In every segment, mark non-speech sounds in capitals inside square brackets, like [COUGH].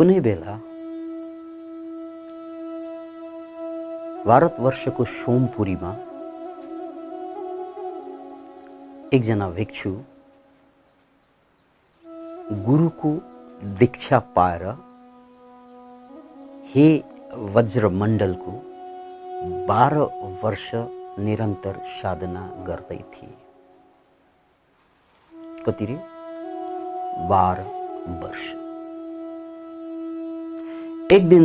कुनै बेला भारतवर्षको सोमपुरीमा एकजना भिक्षु गुरुको दीक्षा पाएर हे वज्रमण्डलको बाह्र वर्ष निरन्तर साधना गर्दै थिए। कति रे बाह्र वर्ष। एक दिन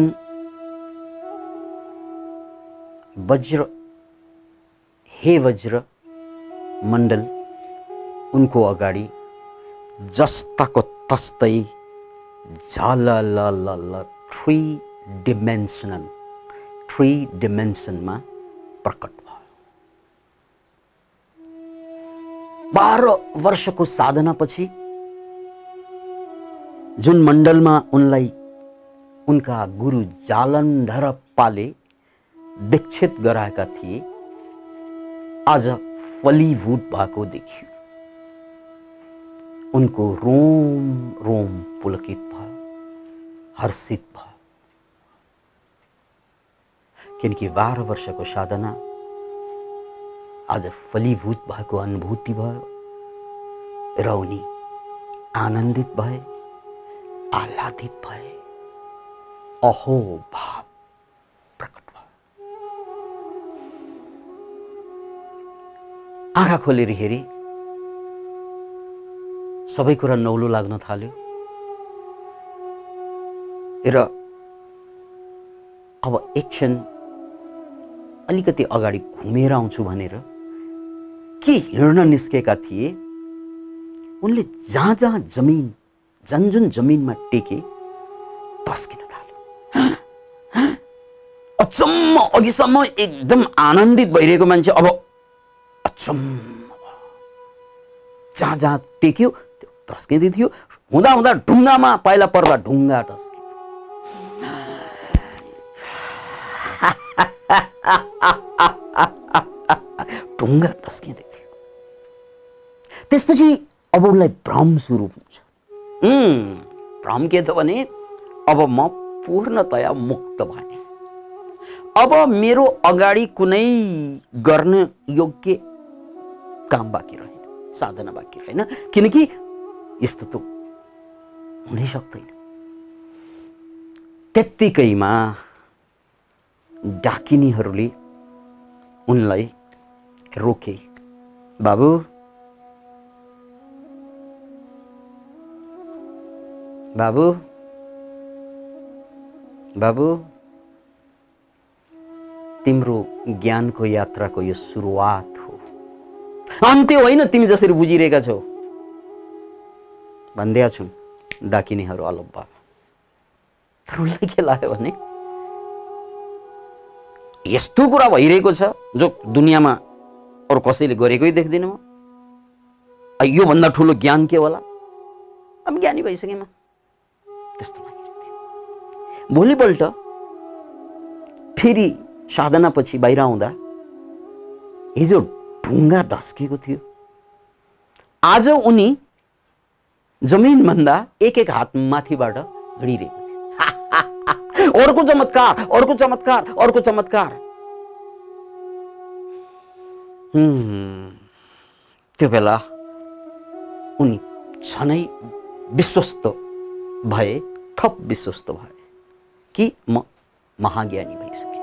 वज्र हे वज्र मण्डल उनको अगाडि जस्ताको तस्तै झललल थ्री डिमेन्सनल थ्री डिमेन्सनमा प्रकट भयो। बाह्र वर्षको साधनापछि जुन मण्डलमा उनलाई उनका गुरु जालन्धर पाले दीक्षित गराएका थिए आज फलीभूत भएको देखियो। उनको रोम रोम पुलकित भयो हर्षित भयो किनकि बाह्र वर्षको साधना, आज फलीभूत भएको अनुभूति भयो र उनी आनन्दित भए आह्लादित भए अहो भाव प्रकट भयो। आँखा खोलेर हेरे सबै कुरा नौलो लाग्न थाल्यो। र अब एकछिन अलिकति अगाडि घुमेर आउँछु भनेर के हिँड्न निस्केका थिए उनले जहाँ जहाँ जमिन जुन जुन जमिनमा टेके तस्किन। अचम्म अघिसम्म एकदम आनन्दित भइरहेको मान्छे अब अचम्म। जहाँ जहाँ टेक्यो त्यो टस्किँदै थियो हुँदा हुँदा ढुङ्गामा पाइला पर्दा ढुङ्गा टस्क्यो ढुङ्गा टस्किँदै थियो त्यसपछि अब उसलाई भ्रम सुरु हुन्छ भ्रम के त भने अब म पूर्णतया मुक्त भएँ अब मेरो अगाडि कुनै गर्न योग्य काम बाँकी रहेन साधना बाँकी रहेन किनकि यस्तो त हुनै सक्दैन। त्यत्तिकैमा डाकिनीहरूले उनलाई रोके बाबु बाबु बाबु तिम्रो ज्ञानको यात्राको यो सुरुवात हो। अन्त्य होइन तिमी जसरी बुझिरहेका छौ। भनिदिएका छौँ डाकिनेहरू अलप तर उसलाई के लाग्यो भने यस्तो कुरा भइरहेको छ जो दुनियाँमा अरू कसैले गरेकै देख्दिनँ म। योभन्दा ठुलो ज्ञान के होला? अब ज्ञानी भइसकेँ म। त्यस्तो भोलिपल्ट फेरि साधनापछि बाहिर आउँदा हिजो ढुङ्गा ढस्किएको थियो। आज उनी जमिनभन्दा एक एक हात माथिबाट हिँडिरहेको थियो। [LAUGHS] अर्को चमत्कार अर्को चमत्कार अर्को चमत्कार। त्यो बेला उनी झनै विश्वस्त भए थप विश्वस्त भए कि म महाज्ञानी भइसकेँ।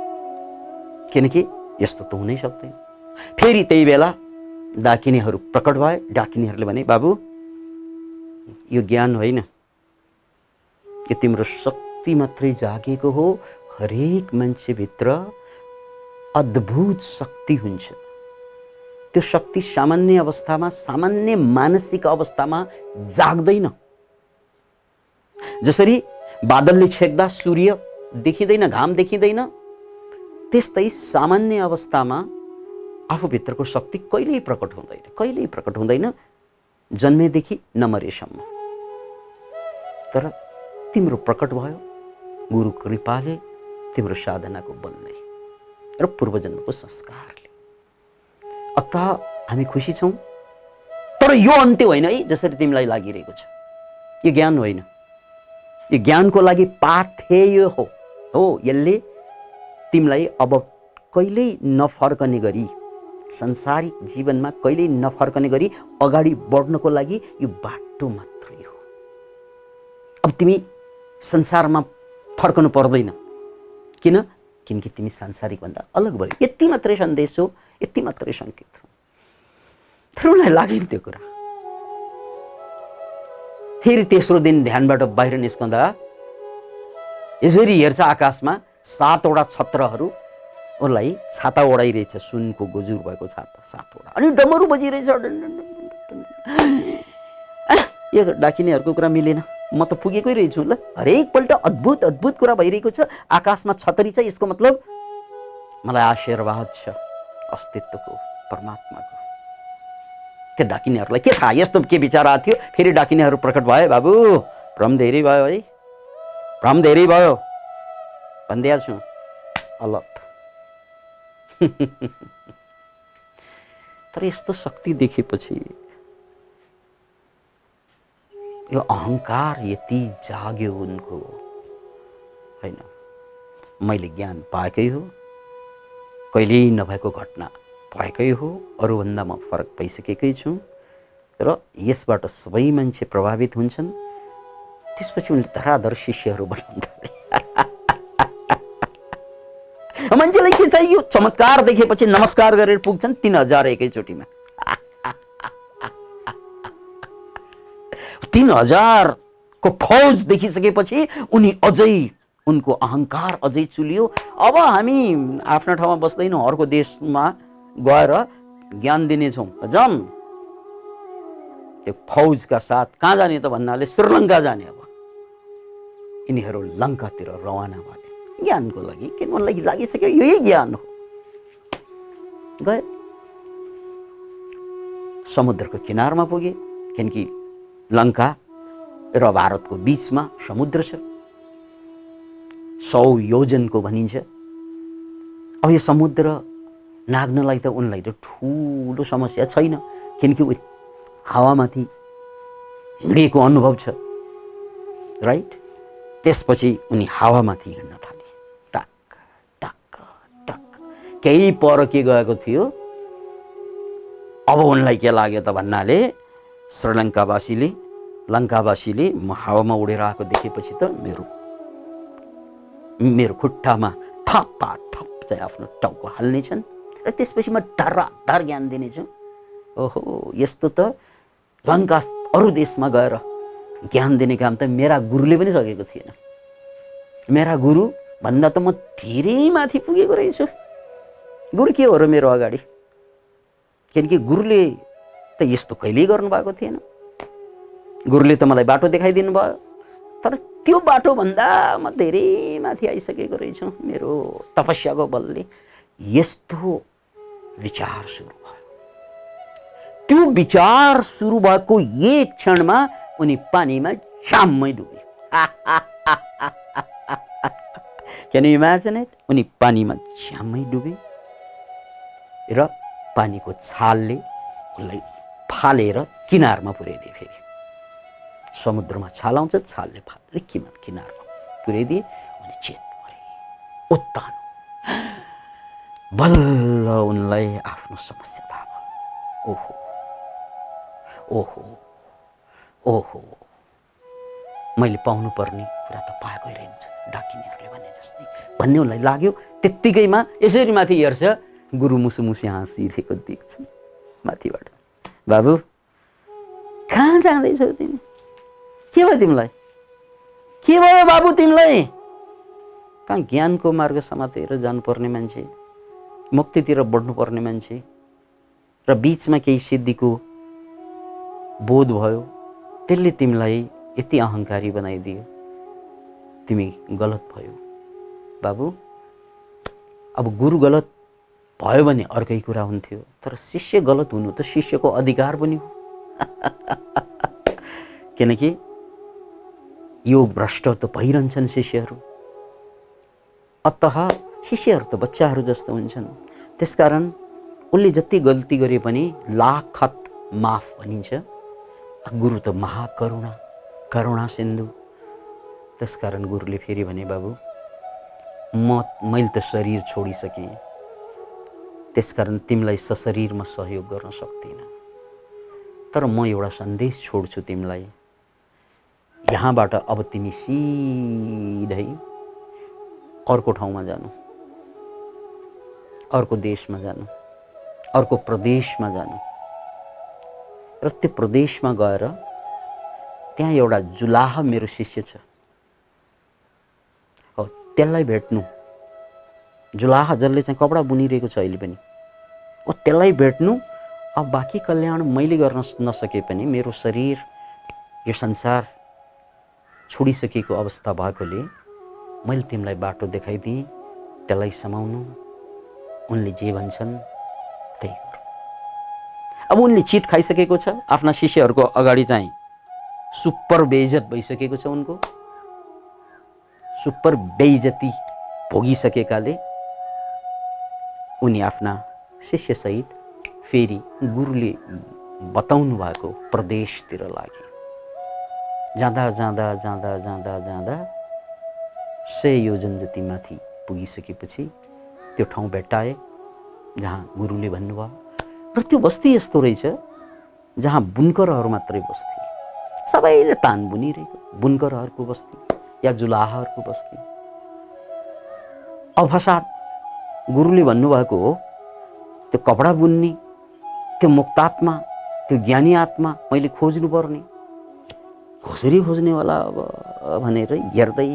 किनकि यस्तो त हुनै सक्दैन। फेरि त्यही बेला डाकिनेहरू प्रकट भए डाकिनेहरूले भने बाबु यो ज्ञान होइन। यो तिम्रो शक्ति मात्रै जागेको हो। हरेक मान्छेभित्र अद्भुत शक्ति हुन्छ। त्यो शक्ति सामान्य अवस्थामा सामान्य मानसिक अवस्थामा जाग्दैन। जसरी बादलले छेक्दा सूर्य देखिँदैन घाम देखिँदैन त्यस्तै सामान्य अवस्थामा आफूभित्रको शक्ति कहिल्यै प्रकट हुँदैन कहिल्यै प्रकट हुँदैन जन्मेदेखि नमरेसम्म। तर तिम्रो प्रकट भयो गुरु कृपाले तिम्रो साधनाको बलले र पूर्वजन्मको संस्कारले। अत हामी खुसी छौँ तर यो अन्त्य होइन है जसरी तिमीलाई लागिरहेको छ। यो ज्ञान होइन। यो ज्ञानको लागि पाथेय हो। हो यसले तिमीलाई अब कहिल्यै नफर्कने गरी संसारिक जीवनमा कहिल्यै नफर्कने गरी अगाडि बढ्नको लागि यो बाटो मात्रै हो। अब तिमी संसारमा फर्कनु पर्दैन। किन? किनकि तिमी सांसारिकभन्दा अलग भयो। यति मात्रै सन्देश हो यति मात्रै सङ्केत हो। तर उसलाई लाग्यो त्यो कुरा। फेरि तेस्रो दिन ध्यानबाट बाहिर निस्कँदा यसरी हेर्छ आकाशमा सातवटा छत्रहरू उसलाई छाता ओढाइरहेछ सुनको गोजुर भएको छाता सातवटा। अनि डमरू बजिरहेछ। यो डाकिनेहरूको कुरा मिलेन। म त पुगेकै रहेछु। ल हरेकपल्ट अद्भुत अद्भुत कुरा भइरहेको छ। आकाशमा छतरी छ यसको मतलब मलाई आशीर्वाद छ अस्तित्वको परमात्माको। त्यो डाकिनेहरूलाई के थाहा? यस्तो के विचार आएको थियो? फेरि डाकिनेहरू प्रकट भयो बाबु। भ्रम धेरै भयो है। भ्रम धेरै भयो। भनिदिइहाल्छु अलग तर यस्तो शक्ति देखेपछि यो अहङ्कार यति जाग्यो उनको होइन मैले ज्ञान पाएकै हो कहिल्यै नभएको घटना भएकै हो अरूभन्दा म फरक पाइसकेकै छु र यसबाट सबै मान्छे प्रभावित हुन्छन् त्यसपछि उनले धराधर शिष्यहरू बनाउनु थाले मान्छेलाई के चाहियो। चमत्कार देखेपछि नमस्कार गरेर पुग्छन् तिन हजार एकैचोटिमा। तिन हजारको फौज देखिसकेपछि उनी अझै उनको अहङ्कार अझै चुलियो। अब हामी आफ्नो ठाउँमा बस्दैनौँ अर्को देशमा गएर ज्ञान दिनेछौँ। जम त्यो फौजका साथ कहाँ जाने त भन्नाले श्रीलङ्का जाने अब। यिनीहरू लङ्कातिर रवाना भए। ज्ञानको लागि किन उनलाई लागिसक्यो? यही ज्ञान हो। गए। समुद्रको किनारमा पुगे किनकि लङ्का र भारतको बिचमा समुद्र छ। सौ योजनको भनिन्छ। अब यो समुद्र नाग्नलाई त उनलाई त ठुलो समस्या छैन किनकि उ हावामाथि हिँडेको अनुभव छ। राइट? त्यसपछि उनी हावामाथि हिँड्न थाले। केही पर के गएको थियो? अब उनलाई के लाग्यो त भन्नाले श्रीलङ्कावासीले लङ्कावासीले म हावामा उडेर आएको देखेपछि त मेरो मेरो खुट्टामा थप्पा थप चाहिँ आफ्नो टाउको हाल्नेछन् र त्यसपछि म धराधर ज्ञान दिनेछु ओहो यस्तो त लङ्का अरू देशमा गएर ज्ञान दिने काम त मेरा गुरुले पनि सकेको थिएन। मेरा गुरु भन्दा त म धेरै माथि पुगेको रहेछु। गुरु के हो र मेरो अगाडि। किनकि गुरुले त यस्तो कहिल्यै गर्नुभएको थिएन। गुरुले त मलाई बाटो देखाइदिनु भयो तर त्यो बाटोभन्दा म धेरै माथि आइसकेको रहेछु मेरो तपस्याको बलले। यस्तो विचार सुरु भयो। त्यो विचार सुरु भएको एक क्षणमा उनी पानीमा छ्याम्मै डुबे क्यान इमेजिन इट उनी पानीमा छ्याम्मै डुबे र पानीको छालले उसलाई फालेर किनारमा पुर्याइदिए फेरि। समुद्रमा छाल आउँछ छालले फालेर किमा किनारमा पुर्याइदिए उनी चेत परे। उत्तानो। बल्ल उनलाई आफ्नो समस्या थाहा भयो। ओहो। ओहो। ओहो। मैले पाउनुपर्ने कुरा त पाएकै रहेछ डाकिनेहरूले भने जस्तै। भन्ने उनलाई लाग्यो। त्यत्तिकैमा यसरी माथि हेर्छ। गुरु मुसु मुसी हाँसिरहेको देख्छु माथिबाट। बाबु कहाँ जाँदैछौ तिमी? के भयो तिमीलाई? के भयो बाबु तिमीलाई? कहाँ ज्ञानको मार्ग समातेर जानुपर्ने मान्छे मुक्तितिर बढ्नुपर्ने मान्छे र बिचमा केही सिद्धिको बोध भयो त्यसले तिमीलाई यति अहङ्कारी बनाइदियो। तिमी गलत भयो। बाबु अब गुरु गलत भयो भने अर्कै कुरा हुन्थ्यो। तर शिष्य गलत हुनु त शिष्यको अधिकार पनि हो। [LAUGHS] किनकि यो भ्रष्ट त भइरहन्छन् शिष्यहरू। अत शिष्यहरू त बच्चाहरू जस्तो हुन्छन्। त्यसकारण उसले जति गल्ती गरे पनि लाखत माफ भनिन्छ। गुरु त महाकरुणा करुणा सिन्धु। त्यसकारण गुरुले फेरि भने बाबु म मैले त शरीर छोडिसकेँ। त्यसकारण तिमीलाई सशरीरमा सहयोग गर्न सक्दिनँ। तर म एउटा सन्देश छोड्छु तिमीलाई। यहाँबाट अब तिमी सिधै अर्को ठाउँमा जानु। अर्को देशमा जानु। अर्को प्रदेशमा जानु। र त्यो प्रदेशमा गएर त्यहाँ एउटा जुलाह मेरो शिष्य छ। हो त्यसलाई भेट्नु। जुलाह जसले चाहिँ कपडा बुनिरहेको छ अहिले पनि। हो त्यसलाई भेट्नु? अब बाँकी कल्याण मैले गर्न नसके पनि मेरो शरीर यो संसार छोडिसकेको अवस्था भएकोले मैले तिमीलाई बाटो देखाइदिएँ त्यसलाई समाउनु। उनले जे भन्छन् त्यही अब उनले चिट खाइसकेको छ आफ्ना शिष्यहरूको अगाडि चाहिँ सुपर बेइज्जत भइसकेको छ उनको। सुपर बेइज्जती भोगिसकेकाले उनी आफ्ना शिष्यसहित फेरि गुरुले बताउनु भएको प्रदेशतिर लागे। जाँदा जाँदा जाँदा जाँदा जाँदा सय योजन जति माथि पुगिसकेपछि त्यो ठाउँ भेट्टाए जहाँ गुरुले भन्नुभयो र त्यो बस्ती यस्तो रहेछ जहाँ बुनकरहरू मात्रै बस्थे। सबैले तान बुनिरहेको बुनकरहरूको बस्ती या जुलाहहरूको बस्ती। अवसाद गुरुले भन्नुभएको हो त्यो कपडा बुन्ने त्यो मुक्तात्मा त्यो ज्ञानी आत्मा मैले खोज्नुपर्ने। कसरी खोज्नेवाला अब भनेर हेर्दै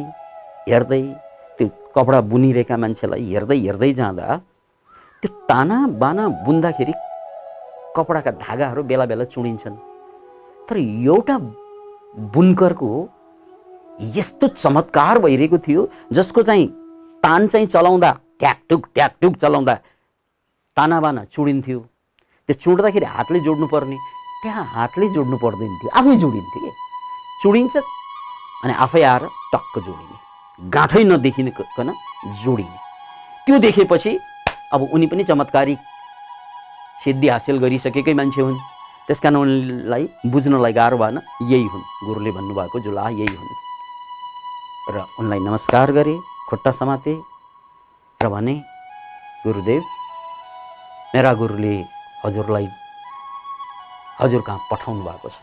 हेर्दै त्यो कपडा बुनिरहेका मान्छेलाई हेर्दै हेर्दै जाँदा त्यो ताना बाना बुन्दाखेरि कपडाका धागाहरू बेला बेला चुडिन्छन्। तर एउटा बुनकरको यस्तो चमत्कार भइरहेको थियो जसको चाहिँ तान चाहिँ चलाउँदा ट्याकटुक ट्याकटुक चलाउँदा तानाबाना चुडिन्थ्यो। त्यो चुड्दाखेरि हातले जोड्नु पर्ने त्यहाँ हातले जोड्नु पर्दैन थियो। आफै जोडिन्थ्यो कि? चुडिन्छ अनि आफै आएर टक्क जोडिने। गाँठै नदेखिकन जोडिने। त्यो देखेपछि अब उनी पनि चमत्कारिक सिद्धि हासिल गरिसकेकै मान्छे हुन्। त्यस कारण उनलाई बुझ्नलाई गाह्रो भएन। यही हुन्। गुरुले भन्नुभएको जुला यही हुन्। र उनलाई नमस्कार गरे खुट्टा समाते र भने गुरुदेव मेरा गुरुले हजुरलाई हजुर कहाँ पठाउनु भएको छ?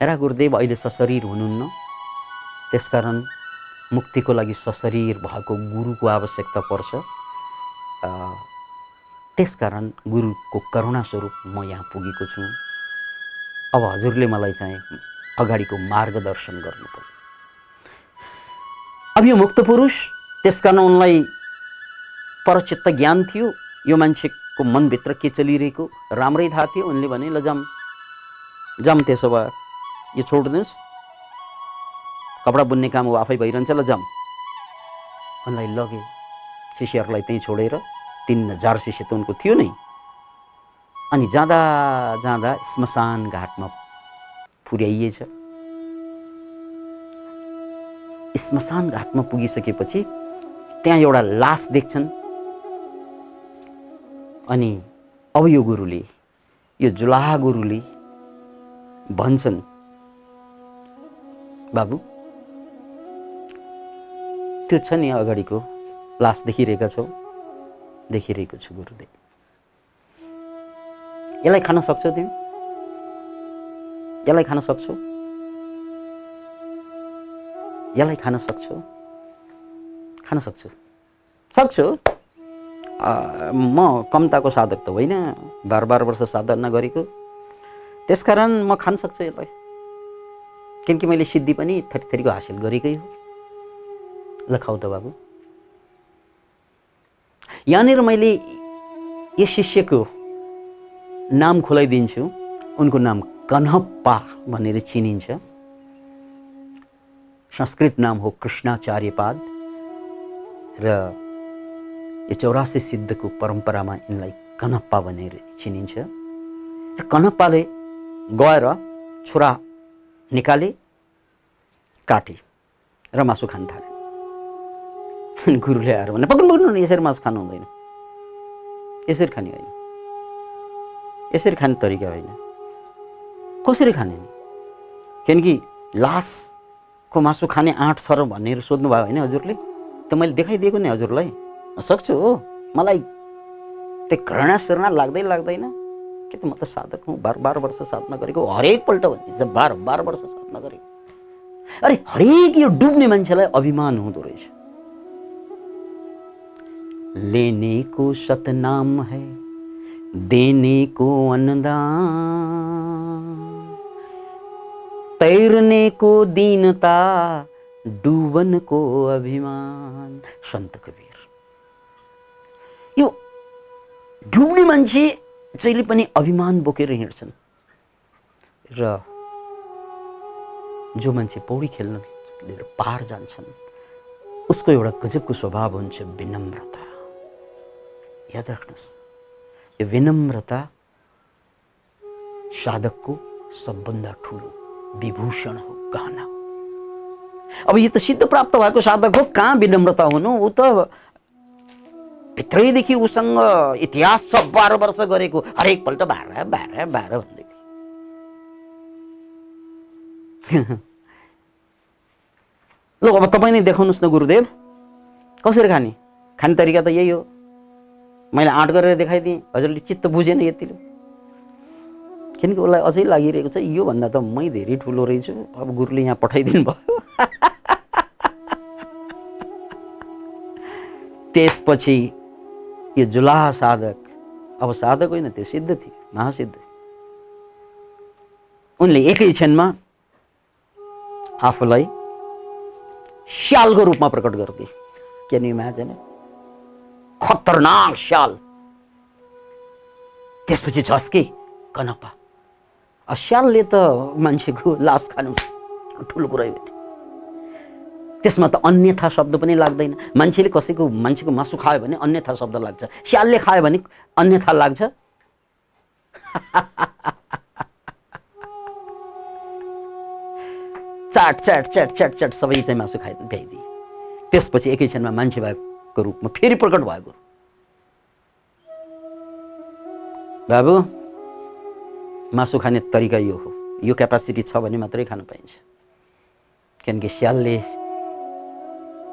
मेरा गुरुदेव अहिले सशरीर हुनुहुन्न। त्यसकारण मुक्तिको लागि सशरीर भएको गुरुको आवश्यकता पर्छ। त्यसकारण गुरुको करुणास्वरूप म यहाँ पुगेको छु। अब हजुरले मलाई चाहिँ अगाडिको मार्गदर्शन गर्नु पर्यो। अब यो मुक्त पुरुष त्यस कारण उनलाई परचित्त ज्ञान थियो। यो मान्छेको मनभित्र के चलिरहेको? राम्रै थाहा थियो। उनले भने ल जाम जाम त्यसो भए। यो छोडिदिनुहोस्। कपडा बुन्ने काम ऊ आफै भइरहन्छ। ल जाम उनलाई लगे शिष्यहरूलाई त्यहीँ छोडेर तिन हजार शिष्य त उनको थियो नै। अनि जाँदा जाँदा श्मशान घाटमा पुर्याइएछ। श्मशान घाटमा पुगिसकेपछि त्यहाँ एउटा लास देख्छन्। अनि अब यो गुरुले यो जुलाहा गुरुले भन्छन्। बाबु त्यो छ नि अगाडिको लास देखिरहेका छौ? देखिरहेको छु गुरुदेव। यसलाई खान सक्छौ तिमी? यसलाई खान सक्छौ? यसलाई खान सक्छौ? खान सक्छु। सक्छु। म कम्ताको साधक त होइन बाह्र बाह्र वर्ष साधना गरेको। त्यसकारण म खान सक्छु यसलाई। किनकि मैले सिद्धि पनि थरी थरीको हासिल गरेकै हो। ल खाउ त बाबु। यहाँनिर मैले यो शिष्यको नाम खुलाइदिन्छु। उनको नाम कन्हप्पा भनेर चिनिन्छ। संस्कृत नाम हो कृष्णाचार्यपाद। र यो चौरासी सिद्धको परम्परामा यिनलाई कनप्पा भनेर चिनिन्छ। र कनप्पाले गएर छोरा निकाले काटे र मासु खान थाले। गुरुले आएर भने पक्नु पक्नु यसरी मासु खानु हुँदैन। यसरी खाने होइन। यसरी खाने तरिका होइन। कसरी खाने किनकि लास को मासु खाने आँट छ र भनेर सोध्नुभयो होइन हजुरले। त मैले देखाइदिएको नि हजुरलाई। सक्छु हो। मलाई त्यो घृणा सिर्ना लाग्दै लाग्दैन कि त म त साधक हुँ बार बाह्र वर्ष साधना गरेको हरेकपल्ट भनिदिन्छ बाह्र बाह्र वर्ष साधना गरेको। अरे हरेक यो डुब्ने मान्छेलाई अभिमान हुँदो रहेछ। लेने को सतनाम है देने को तैरने दीनता डुबन अभिमान सन्त कबीर डुब्ने मान्छे जहिले पनि अभिमान बोकेर हिँड्छन्। र जो मान्छे पौडी खेल्न लिएर पार जान्छन् उसको एउटा गजबको स्वभाव हुन्छ विनम्रता। याद राख्नुहोस् यो विनम्रता साधकको सबभन्दा ठुलो विभूषण हो गहना। अब यो त सिद्ध प्राप्त भएको साधक हो कहाँ विनम्रता हुनु? ऊ त भित्रैदेखि उसँग इतिहास छ बाह्र वर्ष गरेको हरेकपल्ट बाह्र बाह्र बाह्र भन्दै थियो [LAUGHS] ल अब तपाईँ नै देखाउनुहोस् न गुरुदेव। कसरी खाने? खाने तरिका त यही हो। मैले आँट गरेर देखाइदिएँ। हजुरले चित्त बुझेन यतिले। किनकि उसलाई अझै लागिरहेको छ योभन्दा त मै धेरै ठुलो रहेछु। अब गुरुले यहाँ पठाइदिनु भयो। [LAUGHS] त्यसपछि यो जुलाहा साधक अब साधक होइन त्यो सिद्ध थियो महासिद्ध उनले एकै क्षणमा आफूलाई स्यालको रूपमा प्रकट गरिदिए। क्यान यु इमेजिन खतरनाक स्याल त्यसपछि झस्के कनपा स्यालले त मान्छेको लास खानु ठुलो कुरै भेट्यो त्यसमा त अन्यथा शब्द पनि लाग्दैन। मान्छेले कसैको मान्छेको मासु खायो भने अन्यथा शब्द लाग्छ। स्यालले खायो भने अन्यथा लाग्छ। [LAUGHS] चाट चाट च्याट च्याट च्याट सबै चाहिँ मासु खाइ भ्याइदिए। त्यसपछि एकै क्षणमा मान्छे भएको रूपमा फेरि प्रकट भएको। बाबु मासु खाने तरिका यो हो। यो क्यापासिटी छ भने मात्रै खानु पाइन्छ। किनकि स्यालले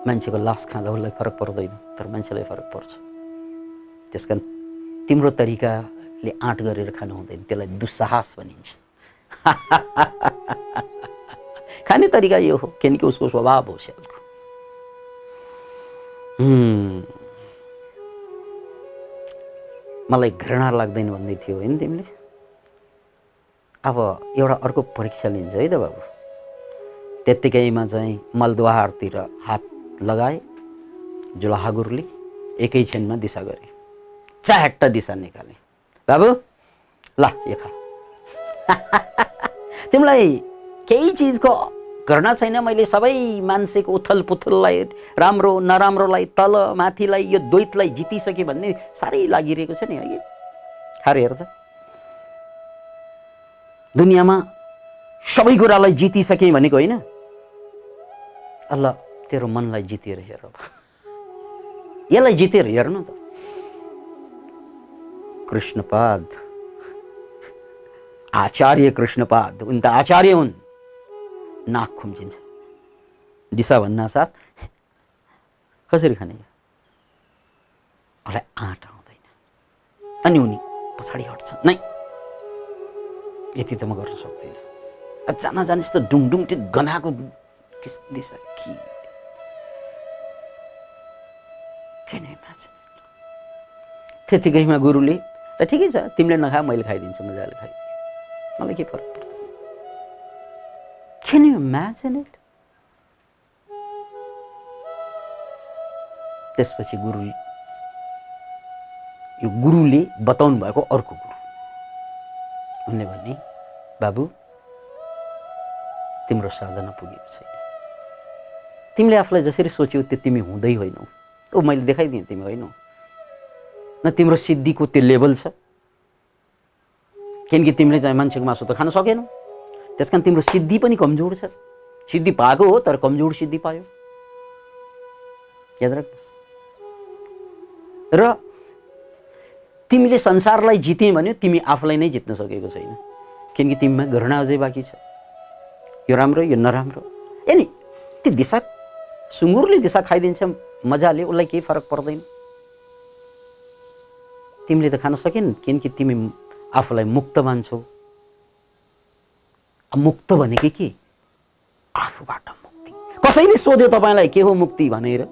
मान्छेको लास खाँदा उसलाई फरक पर्दैन तर मान्छेलाई फरक पर्छ। त्यस कारण तिम्रो तरिकाले आँट गरेर खानु हुँदैन त्यसलाई दुस्साहस भनिन्छ। [LAUGHS] खाने तरिका यो हो किनकि उसको स्वभाव हो स्यालको। मलाई घृणा लाग्दैन भन्दै थियो होइन तिमीले? अब एउटा अर्को परीक्षा लिन्छ है त बाबु। त्यत्तिकैमा चाहिँ मलद्वारतिर हात लगाए जुलाहा गुरुले एकै क्षणमा दिशा गरे। च्याट्ट दिशा निकाले। बाबु ल यो खा। [LAUGHS] तिमीलाई केही चिजको घटना छैन? मैले सबै मान्छेको उथल पुथललाई राम्रो नराम्रोलाई तल माथिलाई यो द्वैतलाई जितिसकेँ भन्ने साह्रै लागिरहेको छ नि अघि खाएर हेर त। दुनियाँमा सबै कुरालाई जितिसकेँ भनेको होइन? अल्ल तेरो मनलाई जितेर हेर यसलाई जितेर हेर्नु त कृष्णपाद आचार्य कृष्णपाद उनी त आचार्य हुन् नाक खुम्चिन्छ दिशा भन्ना साथ कसरी खाने उसलाई आँट आउँदैन अनि उनी पछाडि हट्छन् नै यति त म गर्न सक्दिनँ जान जाने त डुङडुङ त्यो गनाएको दिशा कि किन त्यतिकैमा गुरुले र ठिकै छ तिमीले नखा मैले खाइदिन्छु मजाले खाइ मलाई के फरक पर्छ? you imagine it? त्यसपछि गुरु यो गुरुले बताउनु भएको अर्को गुरु। उनले भने बाबु तिम्रो साधना पुगेको छैन। तिमीले आफूलाई जसरी सोच्यौ त्यो तिमी हुँदै होइनौ। ओ मैले देखाइदिएँ तिमी होइनौ। न तिम्रो सिद्धिको त्यो लेभल छ। किनकि तिमीले चाहिँ मान्छेको मासु त खान सकेनौ। त्यस कारण तिम्रो सिद्धि पनि कमजोर छ। सिद्धि पाएको हो तर कमजोर सिद्धि पायो। याद राख्नुहोस्। र तिमीले संसारलाई जित्यौ भने तिमी आफूलाई नै जित्न सकेको छैन। किनकि तिमीमा घृणा अझै बाँकी छ। यो राम्रो यो नराम्रो। ए नि त्यो दिशा सुँगुरले दिशा खाइदिन्छ। मजाले उसलाई केही फरक पर्दैन। तिमीले त खान सकेन किनकि तिमी आफूलाई मुक्त मान्छौ। मुक्त भनेकै के? आफूबाट मुक्ति। कसैले सोध्यो तपाईँलाई के हो मुक्ति भनेर?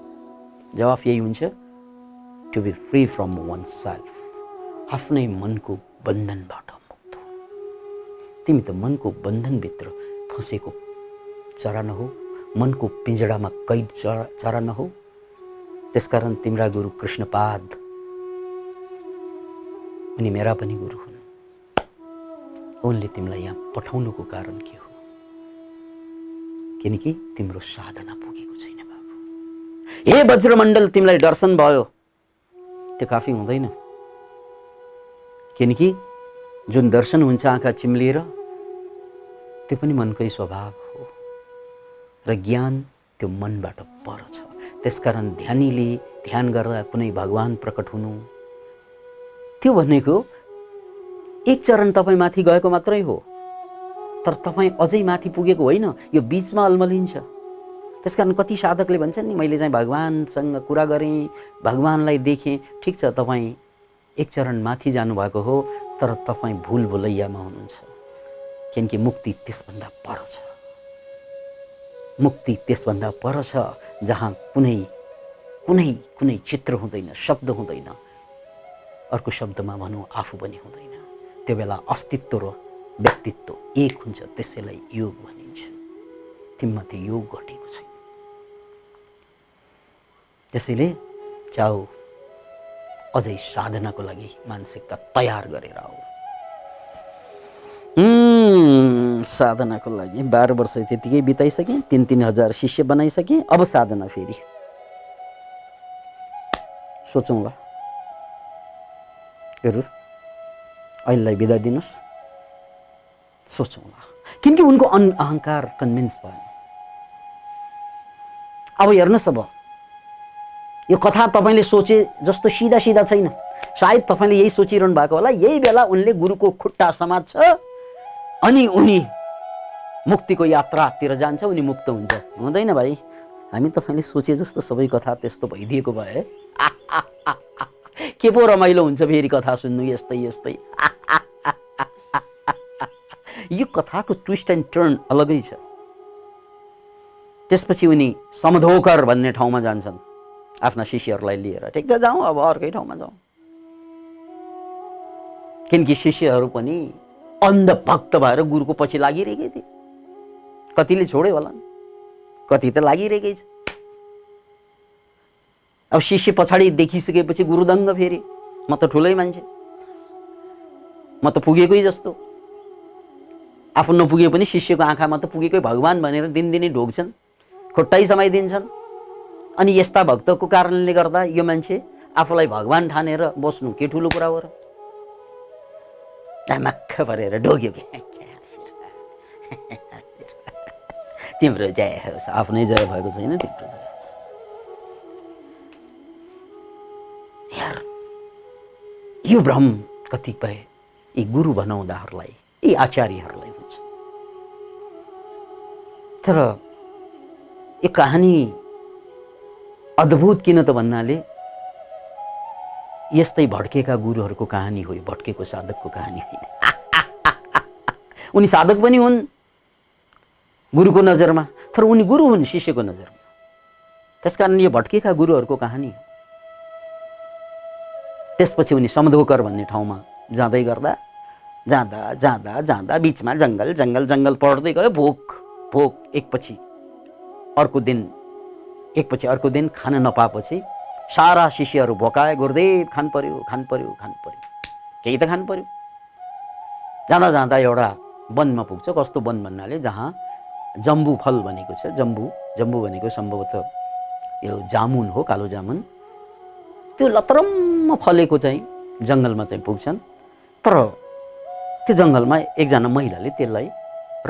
जवाफ यही हुन्छ। To be free from oneself आफ्नै मनको बन्धनबाट मुक्त तिमी त मनको बन्धनभित्र फँसेको चरा नहो। मनको पिँजडामा कैद चरा चरा नहो। त्यसकारण तिम्रा गुरु कृष्णपाद उनी मेरा पनि गुरु हुन्। उनले तिमीलाई यहाँ पठाउनुको कारण के हो? किनकि तिम्रो साधना पुगेको छैन बाबु। हे वज्रमण्डल तिमीलाई दर्शन भयो। त्यो काफी हुँदैन। किनकि जुन दर्शन हुन्छ आँखा चिम्लिएर त्यो पनि मनकै स्वभाव हो। र ज्ञान त्यो मनबाट पर छ। त्यसकारण ध्यानीले ध्यान गर्दा कुनै भगवान् प्रकट हुनु। त्यो भनेको एक चरण तपाईँ माथि गएको मात्रै हो। तर तपाईँ अझै माथि पुगेको होइन यो बिचमा अल्मलिन्छ। त्यस कारण कति साधकले भन्छन् नि मैले चाहिँ भगवान्सँग कुरा गरेँ भगवान्लाई देखेँ। ठिक छ तपाईँ एक चरण माथि जानुभएको हो तर तपाईँ भुल भुलैयामा हुनुहुन्छ। किनकि मुक्ति त्यसभन्दा पर छ। मुक्ति त्यसभन्दा पर छ। जहाँ कुनै कुनै कुनै चित्र हुँदैन शब्द हुँदैन। अर्को शब्दमा भनौँ आफू पनि हुँदैन। त्यो बेला अस्तित्व र व्यक्तित्व एक हुन्छ त्यसैलाई योग भनिन्छ। तिमीमा त्यो योग घटेको छैन। त्यसैले चाउ अझै साधनाको लागि मानसिकता तयार गरेर आऊ साधनाको लागि बाह्र वर्ष त्यतिकै बिताइसकेँ तिन तिन हजार शिष्य बनाइसकेँ अब साधना फेरि। सोचौँला हेरौँ अहिलेलाई बिदा दिनुहोस्। सोचौँला किनकि उनको अन अहङ्कार कन्भिन्स भयो। अब हेर्नुहोस् अब। यो कथा तपाईँले सोचे जस्तो सिधा सिधा छैन। सायद तपाईँले यही सोचिरहनु भएको होला। यही बेला उनले गुरुको खुट्टा समाज छ अनि उनी मुक्तिको यात्रातिर जान्छ उनी मुक्त हुन्छ। हुँदैन भाइ हामी तपाईँले सोचे जस्तो सबै कथा त्यस्तो भइदिएको भए। के पो रमाइलो हुन्छ फेरि कथा सुन्नु यस्तै यस्तै। यो कथाको ट्विस्ट एन्ड टर्न अलगै छ। त्यसपछि उनी समधोकर भन्ने ठाउँमा जान्छन्। आफ्ना शिष्यहरूलाई लिएर। ठिक छ जाउँ अब अर्कै ठाउँमा जाउँ। किनकि शिष्यहरू पनि अन्धभक्त भएर गुरुको पछि लागिरहेकै थिए। कतिले छोड्यो होला। कति त लागिरहेकै छ। अब शिष्य पछाडि देखिसकेपछि गुरुदङ्ग फेरि। म त ठुलै मान्छे। म त पुगेकै जस्तो। आफू नपुगे पनि शिष्यको आँखामा त पुगेकै भगवान् भनेर दिनदिनै ढोग्छन् खुट्टै समाइदिन्छन् अनि यस्ता भक्तको कारणले गर्दा यो मान्छे आफूलाई भगवान् ठानेर बस्नु के ठुलो कुरा हो र? मक्ख परेर ढोग्यो कि तिम्रो जय होस् आफ्नै जय भएको छैन तिम्रो यार यो भ्रम कतिपय यी गुरु भनाउँदाहरूलाई यी आचार्यहरूलाई हुन्छ। तर यो कहानी अद्भुत किन त भन्नाले यस्तै भड्केका गुरुहरूको कहानी हो यो भड्केको साधकको कहानी होइन [LAUGHS] उनी साधक पनि हुन् गुरुको नजरमा तर उनी गुरु हुन् शिष्यको नजरमा। त्यसकारण यो भट्केका गुरुहरूको कहानी हो। त्यसपछि उनी समधोकर भन्ने ठाउँमा जाँदै गर्दा जाँदा जाँदा जाँदा बिचमा जङ्गल जङ्गल जङ्गल पढ्दै गयो भोक भोक एकपछि अर्को दिन एकपछि अर्को दिन खान नपाएपछि सारा शिष्यहरू भोकाए गुरुदेव खानु पऱ्यो खानु पऱ्यो खानु पऱ्यो केही त खानु पऱ्यो जाँदा जाँदा एउटा वनमा पुग्छ कस्तो वन भन्नाले जहाँ जम्बु फल भनेको छ जम्बु जम्बु भनेको सम्भवतः यो जामुन हो कालो जामुन। त्यो लतरम्म फलेको चाहिँ जङ्गलमा चाहिँ पुग्छन्। तर त्यो जङ्गलमा एकजना महिलाले त्यसलाई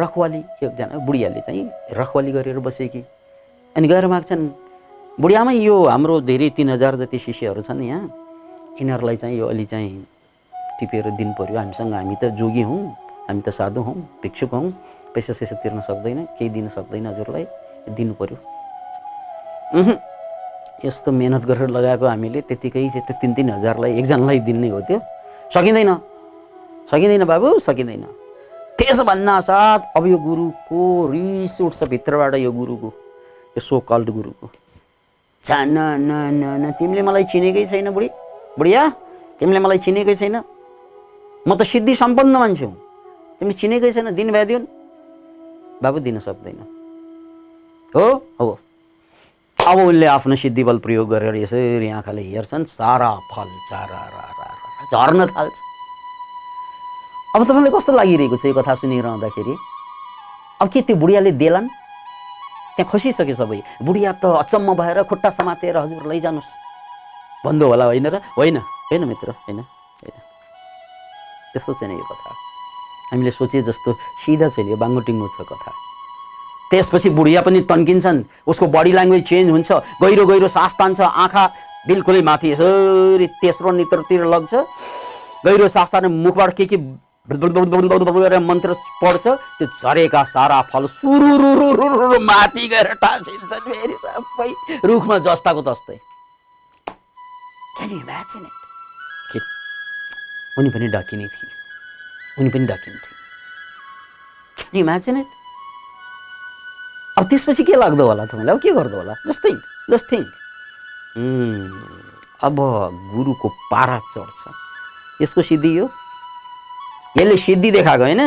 रखवाली एकजना बुढियाले चाहिँ रखवाली गरेर बसेकी। अनि गएर माग्छन्। बुढियामा यो हाम्रो धेरै तिन हजार जति शिष्यहरू छन् यहाँ यिनीहरूलाई चाहिँ यो अलि चाहिँ टिपेर दिनु पऱ्यो हामीसँग हामी त जोगी हौँ हामी त साधु हौँ भिक्षुक हौँ पैसा सैसा तिर्न सक्दैन केही दिन सक्दैन हजुरलाई दिनु पऱ्यो यस्तो मेहनत गरेर लगाएको हामीले त्यतिकै त्यो तिन तिन हजारलाई एकजनालाई दिने हो त्यो। सकिँदैन सकिँदैन बाबु सकिँदैन। त्यसो भन्न साथ अब यो गुरुको रिस उठ्छ भित्रबाट यो गुरुको यो सो कल्ड गुरुको। छा न न न न तिमीले मलाई चिनेकै छैन बुढी। बुढिया तिमीले मलाई चिनेकै छैन। म त सिद्धि सम्पन्न मान्छे हुँ। तिमीले चिनेकै छैन दिन भ्याइदिउन् बाबु दिन सक्दैन। हो? हो अब उसले आफ्नो सिद्धि बल प्रयोग गरेर यसरी आँखाले हेर्छन् सारा फल चारा झर्न थाल्छ। अब तपाईँलाई कस्तो लागिरहेको छ यो कथा सुनिरहँदाखेरि? अब के त्यो बुढियाले देलान्? त्यहाँ खसिसक्यो सबै? बुढिया त अचम्म भएर खुट्टा समातेर हजुर लैजानुहोस्। भन्दो होला होइन र? होइन होइन मित्र होइन होइन। त्यस्तो छैन यो कथा। हामीले सोचे जस्तो सिधा छैन यो बाङ्गोटिङ्गो छ कथा। त्यसपछि बुढिया पनि तन्किन्छन्। उसको बडी ल्याङ्ग्वेज चेन्ज हुन्छ। गहिरो गहिरो सास तान्छ आँखा बिल्कुलै माथि यसरी तेस्रो नेत्रतिर लग्छ। गहिरो सास ताने मुखबाट के के मन्त्र पढ्छ त्यो झरेका सारा फल सुरु माथि गएर टाँसिन्छन् फेरि सबै रुखमा जस्ताको तस्तै उनी पनि डाकिने थिए उनी पनि डाकिन्थे it? अब त्यसपछि के लाग्दो होला तपाईँलाई अब के गर्दो होला जस्ट थिङ्क अब गुरुको पारा चढ्छ यसको सिद्धि यो यसले सिद्धि देखाएको होइन?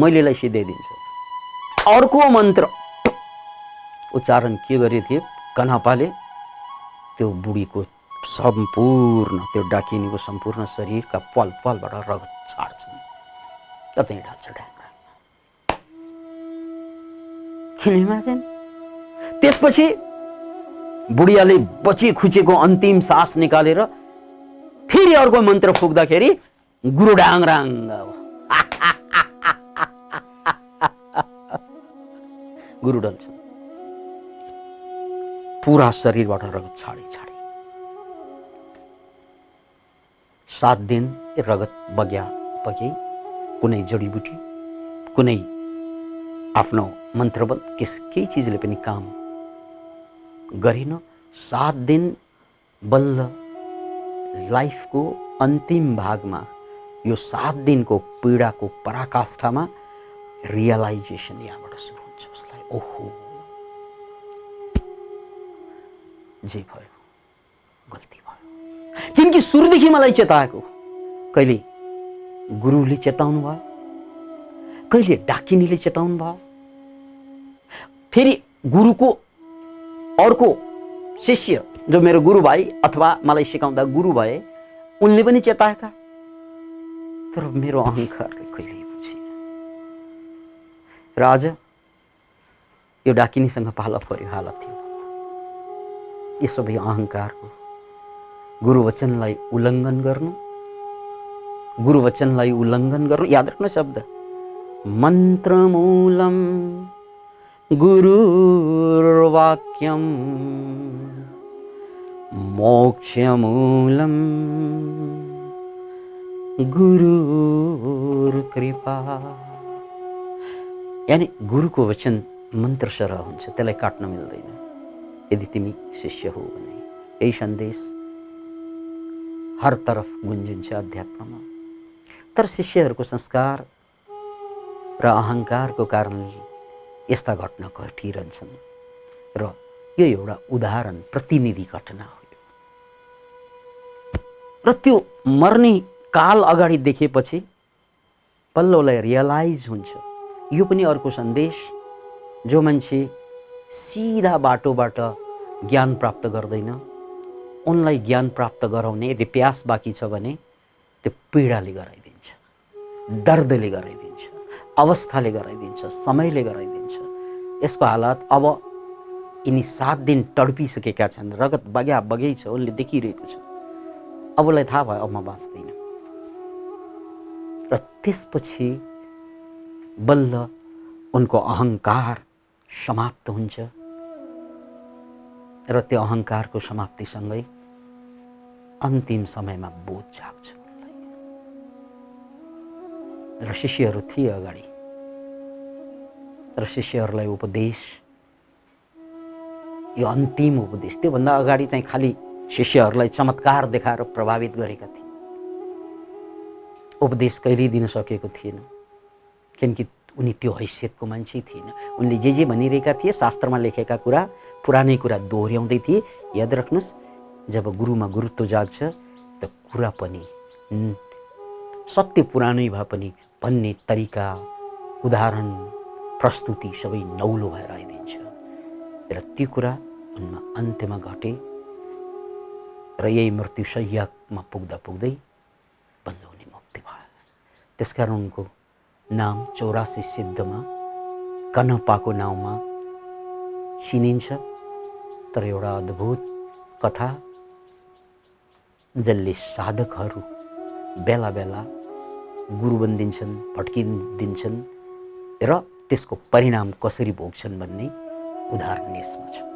मैले यसलाई सिद्धाइदिन्छु अर्को मन्त्र। उच्चारण के गरेको थिए? कन्हपाले त्यो बुढीको सम्पूर्ण त्यो डाकिनीको सम्पूर्ण शरीरका पल पलबाट रगत छाड्छन्। त्यहीँ ढाल्छ किन इमेजिन त्यसपछि बुढियाले बची खुचेको अन्तिम सास निकालेर फेरि अर्को मन्त्र फुक्दाखेरि गुरु डाङराङ गुरु डल्छ पुरा शरीरबाट रगत छाडी छाडी सात दिन रगत बग्या बगे कुनै जडीबुटी कुनै आफ्नो मन्त्रबल केस केही चिजले पनि काम गरेन सात दिन बल्ल लाइफको अन्तिम भागमा यो सात दिनको पीडाको पराकाष्ठामा रियलाइजेसन यहाँबाट सुरु हुन्छ। उसलाई ओहो। जे भयो गल्ती भयो। किनकि सुरुदेखि मलाई चेताएको कहिले गुरुले चेताउनु भयो कहिले डाकिनीले चेताउनु भयो फेरि गुरुको अर्को शिष्य जो मेरो गुरु भाइ अथवा मलाई सिकाउँदा गुरु भए उनले पनि चेताएका। तर मेरो अहङ्कारले कहिले बुझिन र आज यो डाकिनीसँग पाला पर्यो हालत थियो यो सबै अहङ्कारको गुरुवचनलाई उल्लङ्घन गर्नु गुरुवचनलाई उल्लङ्घन गर्नु याद राख्नु शब्द मन्त्रमूलं गुरुर्वाक्यं मोक्षमूलं गुरुकृपा यानि गुरुको वचन मन्त्र सरह हुन्छ त्यसलाई काट्न मिल्दैन। यदि तिमी शिष्य हो भने यही सन्देश हर तरफ गुन्जिन्छ अध्यात्ममा। तर शिष्यहरूको संस्कार र अहङ्कारको कारणले यस्ता घटना घटिरहन्छन्। र यो एउटा उदाहरण प्रतिनिधि घटना हो र त्यो मर्ने काल अगाडि देखेपछि पल्लोलाई रियलाइज हुन्छ। यो पनि अर्को सन्देश जो मान्छे सिधा बाटोबाट ज्ञान प्राप्त गर्दैन उनलाई ज्ञान प्राप्त गराउने यदि प्यास बाँकी छ भने त्यो पीडाले गराइदिन्छ दर्दले गराइदिन्छ अवस्थाले गराइदिन्छ समयले गराइदिन्छ। यसको हालत अब यिनी सात दिन टड्पिसकेका छन् रगत बग्या बगै छ उनले देखिरहेको छ। अब उसलाई थाहा भयो अब म बाँच्दिनँ। र त्यसपछि बल्ल उनको अहङ्कार समाप्त हुन्छ। र त्यो अहङ्कारको समाप्तिसँगै अन्तिम समयमा बोध जाग्छ। र शिष्यहरू थिए अगाडि। र शिष्यहरूलाई उपदेश यो अन्तिम उपदेश। त्योभन्दा अगाडि चाहिँ खालि शिष्यहरूलाई चमत्कार देखाएर प्रभावित गरेका थिए। उपदेश कहिल्यै दिन सकेको थिएन। किनकि उनी त्यो हैसियतको मान्छे थिएन। उनले जे जे भनिरहेका थिए शास्त्रमा लेखेका कुरा पुरानै कुरा दोहोऱ्याउँदै थिए। याद राख्नुहोस् जब गुरुमा गुरुत्व जाग्छ त कुरा पनि सत्य पुरानै भए पनि भन्ने तरिका उदाहरण प्रस्तुति सबै नौलो भएर आइदिन्छ। र त्यो कुरा उनमा अन्त्यमा घटे र यही मृत्युशय्यामा पुग्दा पुग्दै बल्ल उनी मुक्ति भयो त्यसकारण उनको नाम चौरासी सिद्धमा कनपाको नाउँमा चिनिन्छ। तर एउटा अद्भुत कथा जसले साधकहरू बेला बेला गुरु बनिदिन्छन् भट्किदिन्छन् र त्यसको परिणाम कसरी भोग्छन् भन्ने उदाहरण यसमा छ।